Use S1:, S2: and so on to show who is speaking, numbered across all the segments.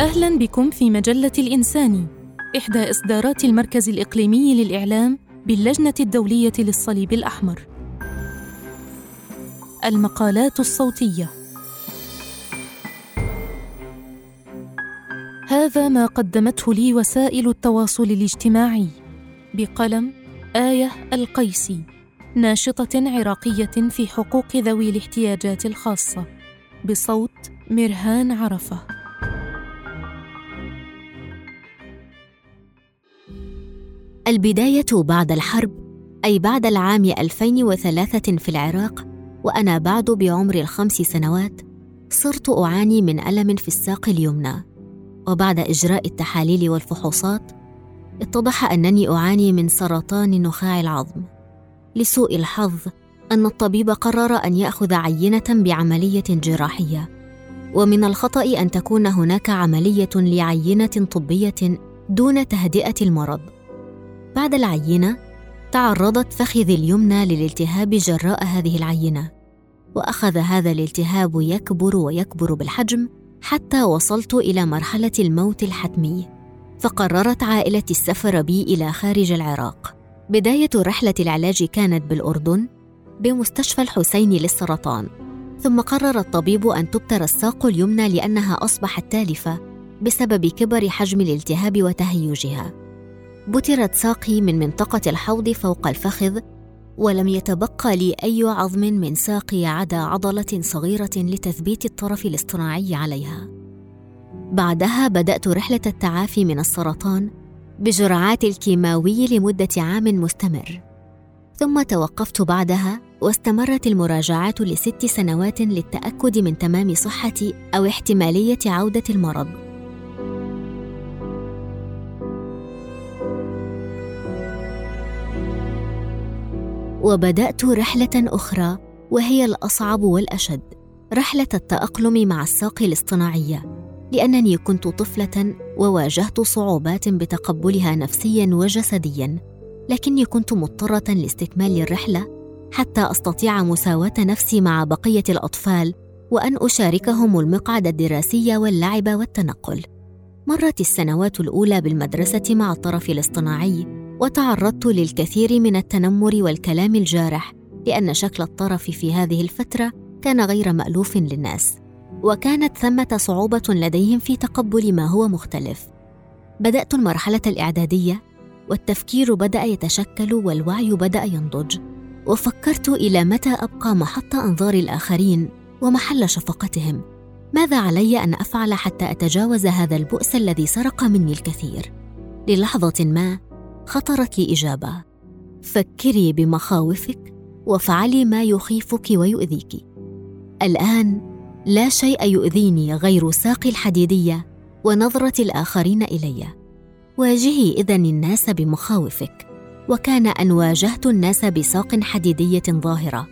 S1: أهلا بكم في مجلة الإنساني إحدى إصدارات المركز الإقليمي للإعلام باللجنة الدولية للصليب الأحمر. المقالات الصوتية هذا ما قدمته لي وسائل التواصل الاجتماعي بقلم آية القيسي ناشطة عراقية في حقوق ذوي الاحتياجات الخاصة بصوت مرهان عرفة
S2: البداية بعد الحرب أي بعد العام 2003 في العراق وأنا بعد بعمر الخمس سنوات صرت أعاني من ألم في الساق اليمنى. وبعد إجراء التحاليل والفحوصات اتضح أنني أعاني من سرطان نخاع العظم. لسوء الحظ أن الطبيب قرر أن يأخذ عينة بعملية جراحية. ومن الخطأ أن تكون هناك عملية لعينة طبية دون تهدئة المرض. بعد العينة تعرضت فخذي اليمنى للالتهاب جراء هذه العينة وأخذ هذا الالتهاب يكبر ويكبر بالحجم حتى وصلت إلى مرحلة الموت الحتمي فقررت عائلتي السفر بي إلى خارج العراق. بداية رحلة العلاج كانت بالأردن بمستشفى الحسين للسرطان ثم قرر الطبيب أن تبتر الساق اليمنى لأنها أصبحت تالفة بسبب كبر حجم الالتهاب وتهيجها. بترت ساقي من منطقة الحوض فوق الفخذ ولم يتبقى لي أي عظم من ساقي عدا عضلة صغيرة لتثبيت الطرف الاصطناعي عليها. بعدها بدأت رحلة التعافي من السرطان بجرعات الكيماوي لمدة عام مستمر. ثم توقفت بعدها واستمرت المراجعات لست سنوات للتأكد من تمام صحتي أو احتمالية عودة المرض. وبدأت رحلة أخرى وهي الأصعب والأشد رحلة التأقلم مع الساق الاصطناعية لأنني كنت طفلة وواجهت صعوبات بتقبلها نفسيا وجسديا لكني كنت مضطرة لاستكمال الرحلة حتى أستطيع مساواة نفسي مع بقية الأطفال وأن أشاركهم المقعد الدراسي واللعب والتنقل. مرت السنوات الأولى بالمدرسة مع الطرف الاصطناعي وتعرضت للكثير من التنمر والكلام الجارح لأن شكل الطرف في هذه الفترة كان غير مألوف للناس وكانت ثمة صعوبة لديهم في تقبل ما هو مختلف. بدأت المرحلة الإعدادية والتفكير بدأ يتشكل والوعي بدأ ينضج وفكرت إلى متى أبقى محط أنظار الآخرين ومحل شفقتهم. ماذا علي أن أفعل حتى أتجاوز هذا البؤس الذي سرق مني الكثير؟ للحظة ما خطرت لي إجابة. فكري بمخاوفك وافعلي ما يخيفك ويؤذيك. الآن لا شيء يؤذيني غير ساقي الحديدية ونظرة الآخرين إلي. واجهي إذن الناس بمخاوفك. وكان أن واجهت الناس بساق حديدية ظاهرة.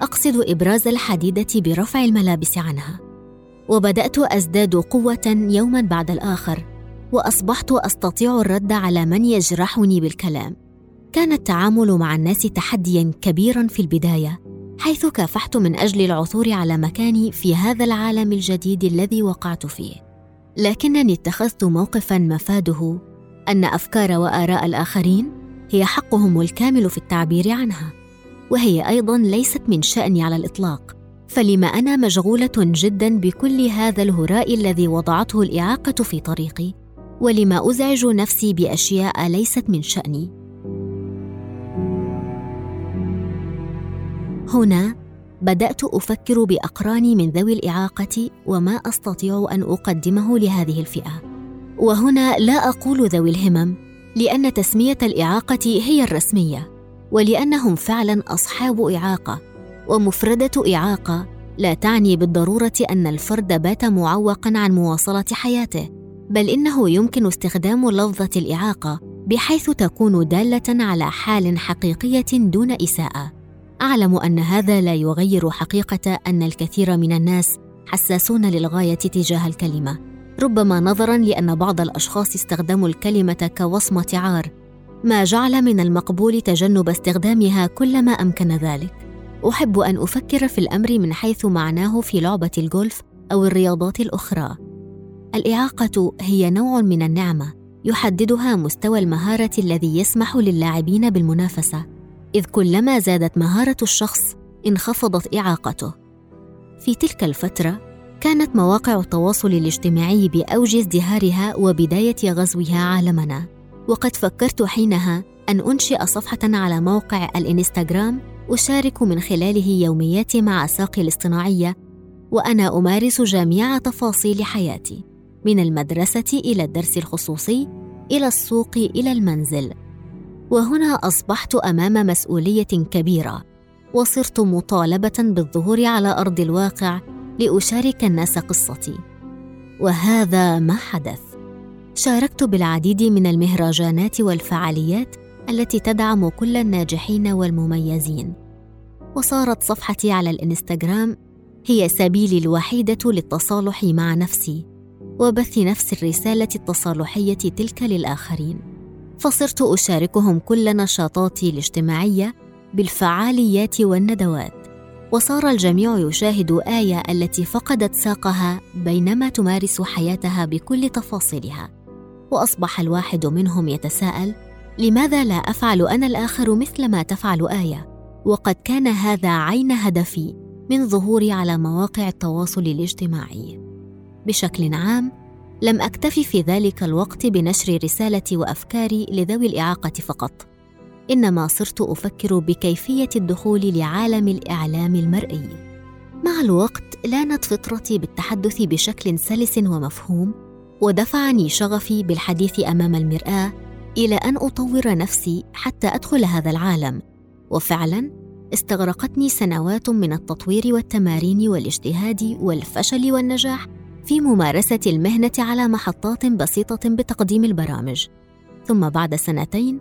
S2: أقصد إبراز الحديدة برفع الملابس عنها. وبدأت أزداد قوة يوما بعد الآخر. وأصبحت أستطيع الرد على من يجرحني بالكلام. كان التعامل مع الناس تحديا كبيرا في البداية حيث كافحت من أجل العثور على مكاني في هذا العالم الجديد الذي وقعت فيه. لكنني اتخذت موقفا مفاده أن أفكار وآراء الآخرين هي حقهم الكامل في التعبير عنها وهي أيضا ليست من شأني على الإطلاق. فلما أنا مشغولة جدا بكل هذا الهراء الذي وضعته الإعاقة في طريقي ولما أزعج نفسي بأشياء ليست من شأني. هنا بدأت أفكر بأقراني من ذوي الإعاقة وما أستطيع أن أقدمه لهذه الفئة. وهنا لا أقول ذوي الهمم لأن تسمية الإعاقة هي الرسمية ولأنهم فعلا أصحاب إعاقة ومفردة إعاقة لا تعني بالضرورة أن الفرد بات معوقا عن مواصلة حياته. بل إنه يمكن استخدام لفظة الإعاقة بحيث تكون دالة على حال حقيقية دون إساءة. أعلم أن هذا لا يغير حقيقة أن الكثير من الناس حساسون للغاية تجاه الكلمة. ربما نظرا لأن بعض الأشخاص استخدموا الكلمة كوصمة عار ما جعل من المقبول تجنب استخدامها كلما أمكن ذلك. أحب أن أفكر في الأمر من حيث معناه في لعبة الجولف أو الرياضات الأخرى. الإعاقة هي نوع من النعمة يحددها مستوى المهارة الذي يسمح للاعبين بالمنافسة إذ كلما زادت مهارة الشخص انخفضت إعاقته. في تلك الفترة كانت مواقع التواصل الاجتماعي بأوج ازدهارها وبداية غزوها عالمنا وقد فكرت حينها أن أنشئ صفحة على موقع الإنستغرام أشارك من خلاله يومياتي مع ساقي الاصطناعية وأنا أمارس جميع تفاصيل حياتي. من المدرسة إلى الدرس الخصوصي إلى السوق إلى المنزل. وهنا أصبحت أمام مسؤولية كبيرة وصرت مطالبة بالظهور على أرض الواقع لأشارك الناس قصتي. وهذا ما حدث. شاركت بالعديد من المهرجانات والفعاليات التي تدعم كل الناجحين والمميزين. وصارت صفحتي على الإنستغرام هي سبيلي الوحيدة للتصالح مع نفسي. وبث نفس الرسالة التصالحية تلك للآخرين. فصرت أشاركهم كل نشاطاتي الاجتماعية بالفعاليات والندوات. وصار الجميع يشاهد آية التي فقدت ساقها بينما تمارس حياتها بكل تفاصيلها. وأصبح الواحد منهم يتساءل لماذا لا أفعل أنا الآخر مثل ما تفعل آية؟ وقد كان هذا عين هدفي من ظهوري على مواقع التواصل الاجتماعي. بشكل عام لم أكتف في ذلك الوقت بنشر رسالتي وأفكاري لذوي الإعاقة فقط. إنما صرت أفكر بكيفية الدخول لعالم الإعلام المرئي. مع الوقت لانت فطرتي بالتحدث بشكل سلس ومفهوم ودفعني شغفي بالحديث أمام المرآة إلى أن أطور نفسي حتى أدخل هذا العالم. وفعلا استغرقتني سنوات من التطوير والتمارين والاجتهاد والفشل والنجاح في ممارسة المهنة على محطات بسيطة بتقديم البرامج. ثم بعد سنتين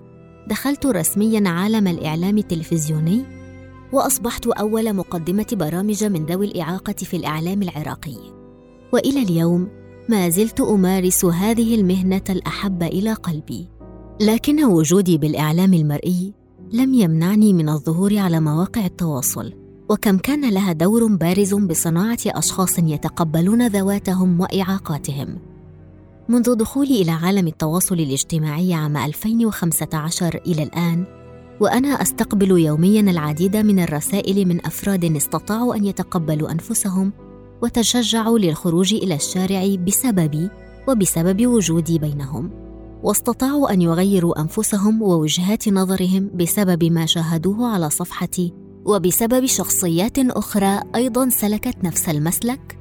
S2: دخلت رسميا عالم الإعلام التلفزيوني وأصبحت أول مقدمة برامج من ذوي الإعاقة في الإعلام العراقي. وإلى اليوم ما زلت أمارس هذه المهنة الأحب إلى قلبي. لكن وجودي بالإعلام المرئي لم يمنعني من الظهور على مواقع التواصل. وكم كان لها دور بارز بصناعة أشخاص يتقبلون ذواتهم وإعاقاتهم. منذ دخولي إلى عالم التواصل الاجتماعي عام 2015 إلى الآن وأنا أستقبل يوميا العديد من الرسائل من أفراد استطاعوا أن يتقبلوا أنفسهم وتشجعوا للخروج إلى الشارع بسببي وبسبب وجودي بينهم واستطاعوا أن يغيروا أنفسهم ووجهات نظرهم بسبب ما شاهدوه على صفحتي وبسبب شخصيات أخرى أيضا سلكت نفس المسلك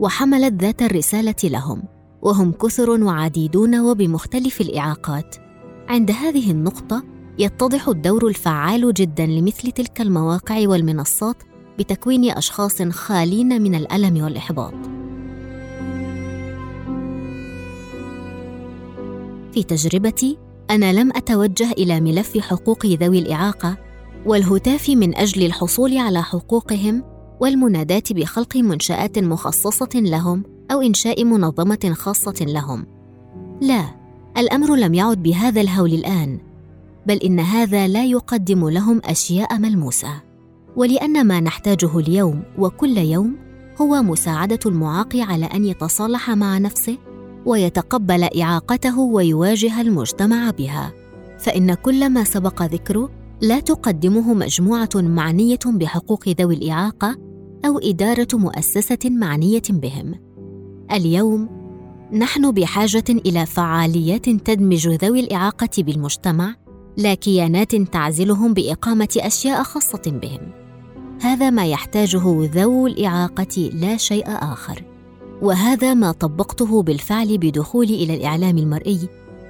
S2: وحملت ذات الرسالة لهم وهم كثر وعديدون وبمختلف الإعاقات. عند هذه النقطة يتضح الدور الفعال جدا لمثل تلك المواقع والمنصات بتكوين أشخاص خالين من الألم والإحباط. في تجربتي أنا لم أتوجه إلى ملف حقوق ذوي الإعاقة والهتاف من أجل الحصول على حقوقهم والمناداه بخلق منشآت مخصصة لهم أو إنشاء منظمة خاصة لهم. لا الأمر لم يعد بهذا الهول الآن بل إن هذا لا يقدم لهم أشياء ملموسة. ولأن ما نحتاجه اليوم وكل يوم هو مساعدة المعاق على أن يتصالح مع نفسه ويتقبل إعاقته ويواجه المجتمع بها. فإن كل ما سبق ذكره لا تقدمه مجموعة معنية بحقوق ذوي الإعاقة أو إدارة مؤسسة معنية بهم. اليوم نحن بحاجة إلى فعاليات تدمج ذوي الإعاقة بالمجتمع لا كيانات تعزلهم بإقامة أشياء خاصة بهم. هذا ما يحتاجه ذو الإعاقة لا شيء آخر. وهذا ما طبقته بالفعل بدخولي إلى الإعلام المرئي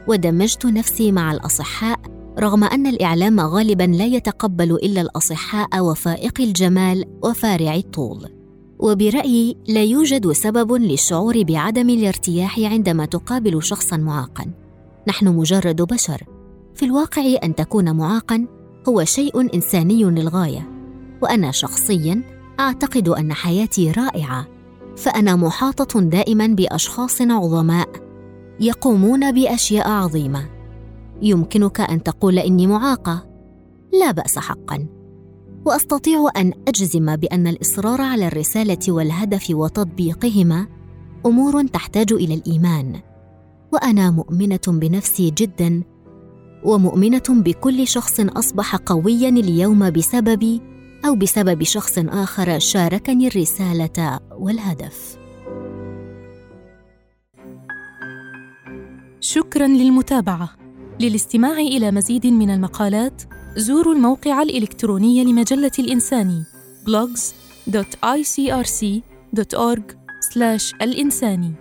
S2: ودمجت نفسي مع الأصحاء رغم أن الإعلام غالبا لا يتقبل إلا الأصحاء وفائق الجمال وفارع الطول. وبرأيي لا يوجد سبب للشعور بعدم الارتياح عندما تقابل شخصا معاقا. نحن مجرد بشر. في الواقع أن تكون معاقا هو شيء إنساني للغاية. وأنا شخصيا أعتقد أن حياتي رائعة. فأنا محاطة دائما بأشخاص عظماء يقومون بأشياء عظيمة. يمكنك أن تقول إني معاقة. لا بأس حقا. وأستطيع أن أجزم بأن الإصرار على الرسالة والهدف وتطبيقهما أمور تحتاج إلى الإيمان. وأنا مؤمنة بنفسي جدا ومؤمنة بكل شخص أصبح قويا اليوم بسببي أو بسبب شخص آخر شاركني الرسالة والهدف.
S1: شكرا للمتابعة. للاستماع إلى مزيد من المقالات زوروا الموقع الإلكتروني لمجلة الانساني blogs.icrc.org/الانساني